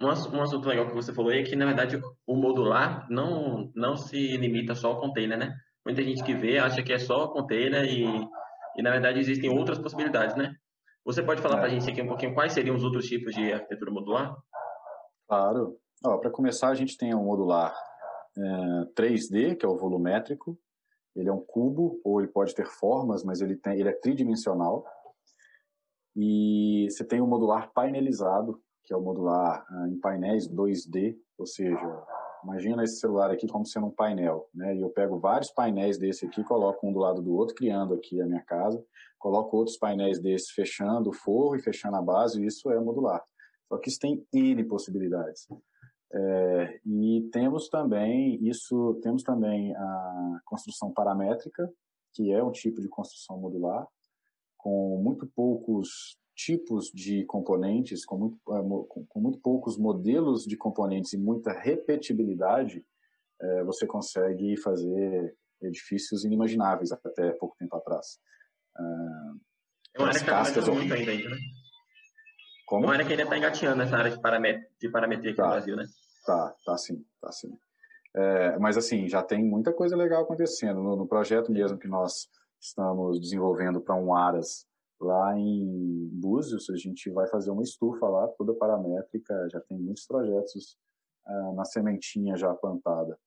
Um, um assunto legal que você falou é que, na verdade, o modular não, não se limita só ao container, né? Muita gente que vê acha que é só container e, e na verdade, existem outras possibilidades, né? Você pode falar é. para a gente aqui um pouquinho quais seriam os outros tipos de arquitetura modular? Claro. Para começar, a gente tem um modular é, 3D, que é o volumétrico. Ele é um cubo, ou ele pode ter formas, mas ele, tem, ele é tridimensional. E você tem o modular painelizado, que é o modular uh, em painéis 2D, ou seja, imagina esse celular aqui como sendo um painel, né? E eu pego vários painéis desse aqui, coloco um do lado do outro, criando aqui a minha casa, coloco outros painéis desses fechando o forro e fechando a base, e isso é modular. Só que isso tem N possibilidades. É, e temos também isso, temos também a construção paramétrica, que é um tipo de construção modular, com muito poucos tipos de componentes, com muito, é, com muito poucos modelos de componentes e muita repetibilidade, é, você consegue fazer edifícios inimagináveis até pouco tempo atrás. É uma área que está muito ainda, né? Como? Uma área que ainda está engateando nessa área de, paramet de parametria aqui tá, no Brasil, né? Tá, tá sim, tá sim. É, mas assim, já tem muita coisa legal acontecendo. No, no projeto mesmo que nós estamos desenvolvendo para um Aras Lá em Búzios, a gente vai fazer uma estufa lá, toda paramétrica, já tem muitos projetos uh, na sementinha já plantada.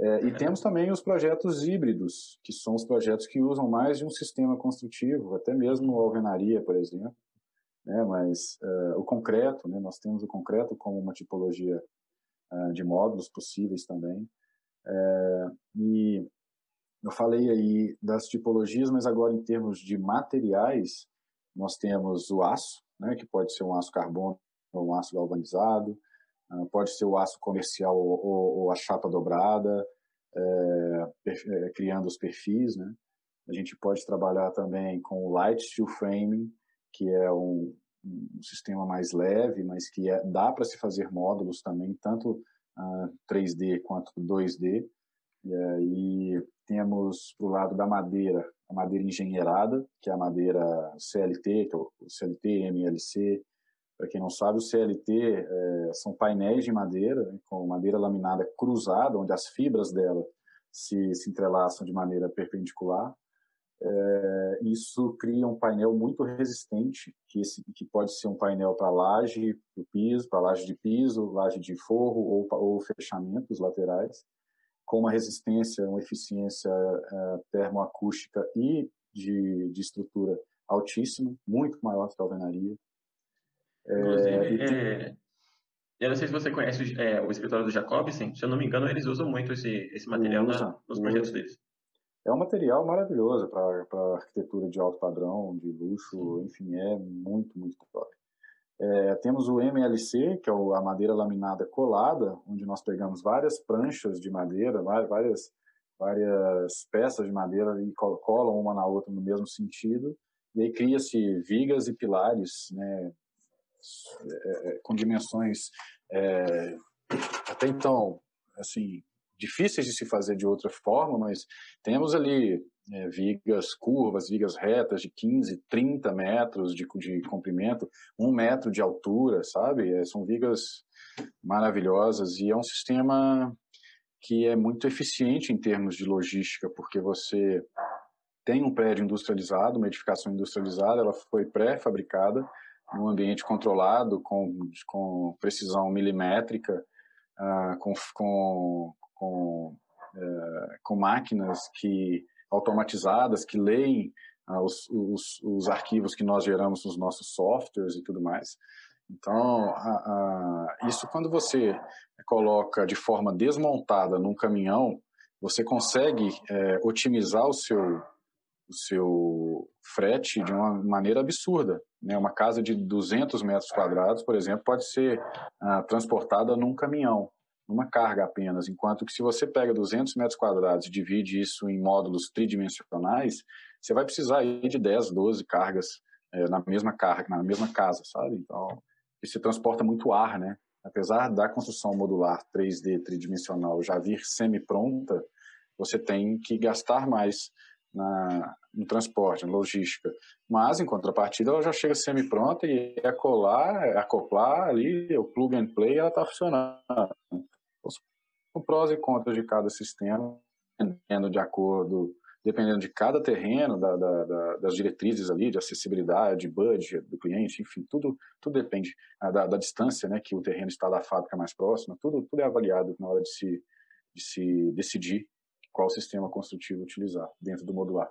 É, e é. temos também os projetos híbridos, que são os projetos que usam mais de um sistema construtivo, até mesmo a alvenaria, por exemplo. Né? Mas uh, o concreto, né? nós temos o concreto como uma tipologia uh, de módulos possíveis também. É, e eu falei aí das tipologias, mas agora em termos de materiais, nós temos o aço, né, que pode ser um aço carbono ou um aço galvanizado, uh, pode ser o aço comercial ou, ou, ou a chapa dobrada, é, é, criando os perfis. Né? A gente pode trabalhar também com o light steel framing, que é um, um sistema mais leve, mas que é, dá para se fazer módulos também, tanto uh, ah, 3D quanto 2D. E aí temos para o lado da madeira, a madeira engenheirada, que é a madeira CLT, que é o CLT, MLC. Para quem não sabe, o CLT é, são painéis de madeira, né, com madeira laminada cruzada, onde as fibras dela se, se entrelaçam de maneira perpendicular. É, isso cria um painel muito resistente, que, esse, que pode ser um painel para laje, para piso, para laje de piso, laje de forro ou, ou fechamentos laterais com uma resistência, uma eficiência é, termoacústica e de, de estrutura altíssima, muito maior que a alvenaria. É, tem... é, eu não sei se você conhece é, o escritório do Jacobsen, se eu não me engano, eles usam muito esse, esse material usa, na, nos projetos usa. deles. É um material maravilhoso para arquitetura de alto padrão, de luxo, Sim. enfim, é muito, muito top. É, temos o MLC, que é a madeira laminada colada, onde nós pegamos várias pranchas de madeira, várias, várias peças de madeira e colam uma na outra no mesmo sentido, e aí cria-se vigas e pilares, né, é, é com dimensões é, até então, assim, difíceis de se fazer de outra forma, mas temos ali é, vigas curvas, vigas retas de 15, 30 metros de, de comprimento, um metro de altura, sabe? É, são vigas maravilhosas e é um sistema que é muito eficiente em termos de logística, porque você tem um prédio industrializado, uma edificação industrializada, ela foi pré-fabricada num ambiente controlado, com, com precisão milimétrica, uh, com, com, com, uh, com máquinas que automatizadas que leem ah, os, os, os, arquivos que nós geramos nos nossos softwares e tudo mais. Então, a, a, isso quando você coloca de forma desmontada num caminhão, você consegue é, otimizar o seu, o seu frete de uma maneira absurda. Né? Uma casa de 200 metros quadrados, por exemplo, pode ser ah, transportada num caminhão uma carga apenas, enquanto que se você pega 200 metros quadrados e divide isso em módulos tridimensionais, você vai precisar de 10, 12 cargas é, na mesma carga, na mesma casa, sabe? Então, isso transporta muito ar, né? Apesar da construção modular 3D tridimensional já vir semi-pronta, você tem que gastar mais na, no transporte, na logística. Mas, em contrapartida, ela já chega semi-pronta e é colar, é acoplar ali, o plug and play, ela está funcionando. O prós e contras de cada sistema, dependendo de acordo, dependendo de cada terreno, da, da, da, das diretrizes ali, de acessibilidade, budget do cliente, enfim, tudo, tudo depende ah, da, distância né, que o terreno está da fábrica mais próxima, tudo, tudo é avaliado na hora de se, de se decidir qual sistema construtivo utilizar dentro do modular.